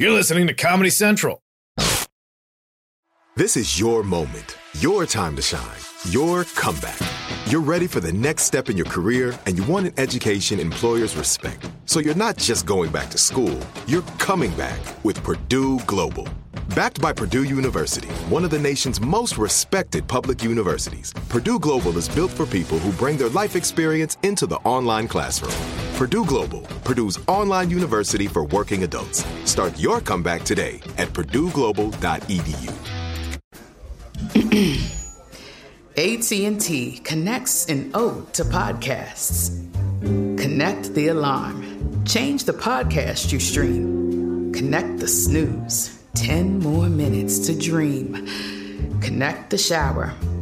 You're listening to Comedy Central. This is your moment, your time to shine, your comeback. You're ready for the next step in your career, and you want an education employers respect. So you're not just going back to school, you're coming back with Purdue Global. Backed by Purdue University, one of the nation's most respected public universities, Purdue Global is built for people who bring their life experience into the online classroom. Purdue Global, Purdue's online university for working adults. Start your comeback today at purdueglobal.edu. AT&T connects an ode to podcasts. Connect the alarm. Change the podcast you stream. Connect the snooze. 10 more minutes to dream. Connect the shower.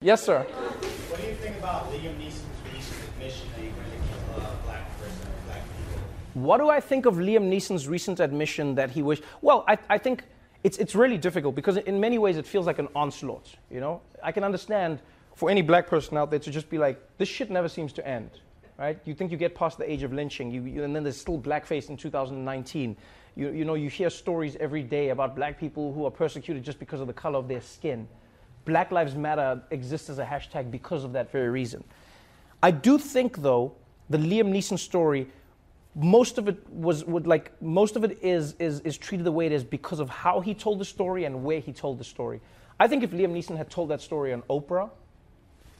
Yes, sir. What do you think about Liam Neeson's recent admission that he to kill a black person or black people? What do I think of Liam Neeson's recent admission that he wished? Well, I, I think it's, it's really difficult because in many ways it feels like an onslaught. You know, I can understand for any black person out there to just be like, this shit never seems to end, right? You think you get past the age of lynching, you, you, and then there's still blackface in 2019. You, you know, you hear stories every day about black people who are persecuted just because of the color of their skin. Black Lives Matter exists as a hashtag because of that very reason. I do think, though, the Liam Neeson story, most of it was would like most of it is is is treated the way it is because of how he told the story and where he told the story. I think if Liam Neeson had told that story on Oprah,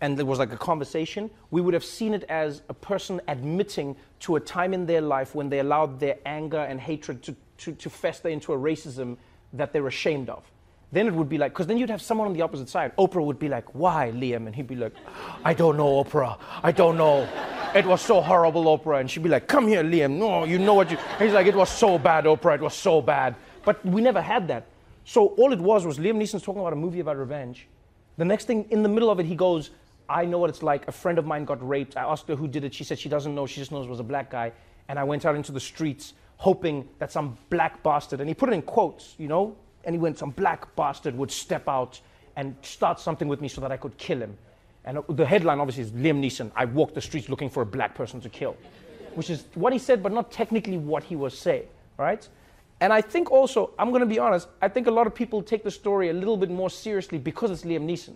and there was like a conversation, we would have seen it as a person admitting to a time in their life when they allowed their anger and hatred to, to, to fester into a racism that they're ashamed of. Then it would be like, because then you'd have someone on the opposite side. Oprah would be like, why, Liam? And he'd be like, I don't know, Oprah. I don't know. It was so horrible, Oprah. And she'd be like, come here, Liam. No, you know what you. And he's like, it was so bad, Oprah. It was so bad. But we never had that. So all it was was Liam Neeson's talking about a movie about revenge. The next thing, in the middle of it, he goes, I know what it's like. A friend of mine got raped. I asked her who did it. She said she doesn't know. She just knows it was a black guy. And I went out into the streets hoping that some black bastard, and he put it in quotes, you know, and he went, some black bastard would step out and start something with me so that I could kill him. And uh, the headline obviously is Liam Neeson, I walked the streets looking for a black person to kill, which is what he said, but not technically what he was saying, right? And I think also, I'm going to be honest, I think a lot of people take the story a little bit more seriously because it's Liam Neeson.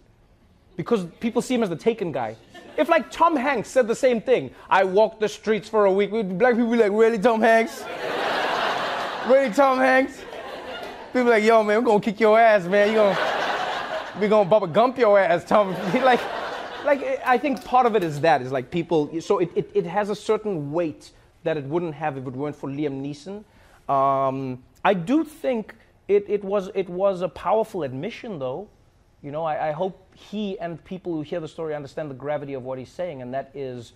Because people see him as the taken guy. If like Tom Hanks said the same thing, I walked the streets for a week, black people be like, really, Tom Hanks? really, Tom Hanks? People like, yo, man, we're gonna kick your ass, man. You gonna, we gonna Bubba Gump your ass, Tom. like, like I think part of it is that is like people. So it, it, it has a certain weight that it wouldn't have if it weren't for Liam Neeson. Um, I do think it, it was it was a powerful admission, though. You know, I, I hope he and people who hear the story understand the gravity of what he's saying, and that is,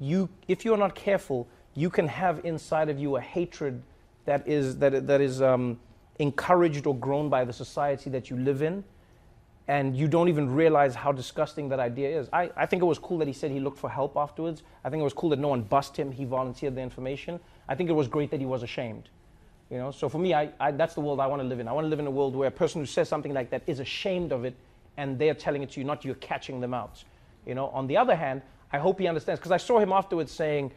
you if you're not careful, you can have inside of you a hatred that is that that is. Um, encouraged or grown by the society that you live in, and you don't even realize how disgusting that idea is. I, I think it was cool that he said he looked for help afterwards. I think it was cool that no one bust him, he volunteered the information. I think it was great that he was ashamed. You know, so for me, I, I, that's the world I want to live in. I want to live in a world where a person who says something like that is ashamed of it, and they're telling it to you, not you're catching them out. You know, on the other hand, I hope he understands because I saw him afterwards saying,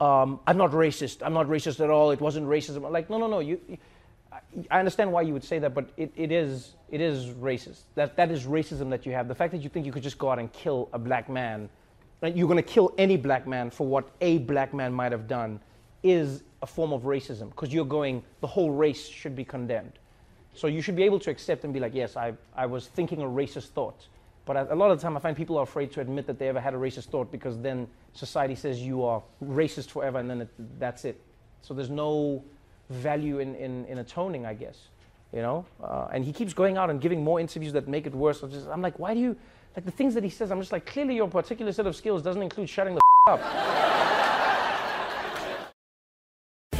um, "I'm not racist. I'm not racist at all. It wasn't racism." I'm like, no, no, no. You, you I understand why you would say that, but it, it is it is racist. That that is racism that you have. The fact that you think you could just go out and kill a black man, and you're going to kill any black man for what a black man might have done, is a form of racism because you're going the whole race should be condemned. So you should be able to accept and be like, yes, I I was thinking a racist thought. But a lot of the time, I find people are afraid to admit that they ever had a racist thought because then society says you are racist forever, and then it, that's it. So there's no value in, in, in atoning, I guess. You know? Uh, and he keeps going out and giving more interviews that make it worse. I'm, just, I'm like, why do you, like the things that he says, I'm just like, clearly your particular set of skills doesn't include shutting the up.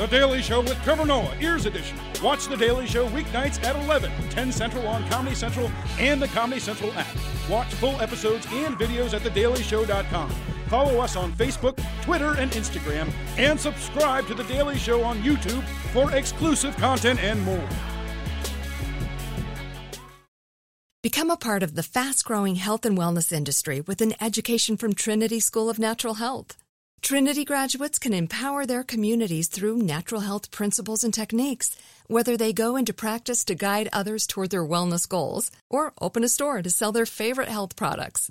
The Daily Show with Trevor Noah, Ears Edition. Watch The Daily Show weeknights at 11, 10 Central on Comedy Central and the Comedy Central app. Watch full episodes and videos at thedailyshow.com. Follow us on Facebook, Twitter, and Instagram, and subscribe to The Daily Show on YouTube for exclusive content and more. Become a part of the fast growing health and wellness industry with an education from Trinity School of Natural Health. Trinity graduates can empower their communities through natural health principles and techniques, whether they go into practice to guide others toward their wellness goals or open a store to sell their favorite health products.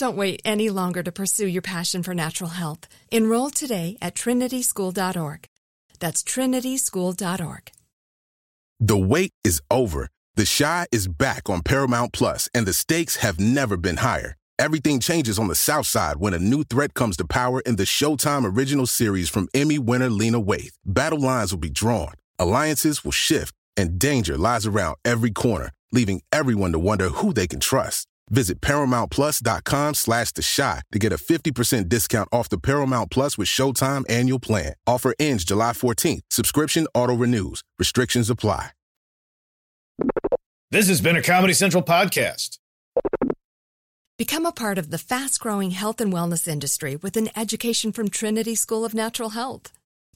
Don't wait any longer to pursue your passion for natural health. Enroll today at trinityschool.org. That's trinityschool.org. The wait is over. The Chi is back on Paramount Plus, and the stakes have never been higher. Everything changes on the South Side when a new threat comes to power in the Showtime original series from Emmy winner Lena Waithe. Battle lines will be drawn, alliances will shift, and danger lies around every corner, leaving everyone to wonder who they can trust. Visit ParamountPlus.com slash The Chi to get a 50% discount off the Paramount Plus with Showtime annual plan. Offer ends July 14th. Subscription auto-renews. Restrictions apply. This has been a Comedy Central podcast. Become a part of the fast growing health and wellness industry with an education from Trinity School of Natural Health.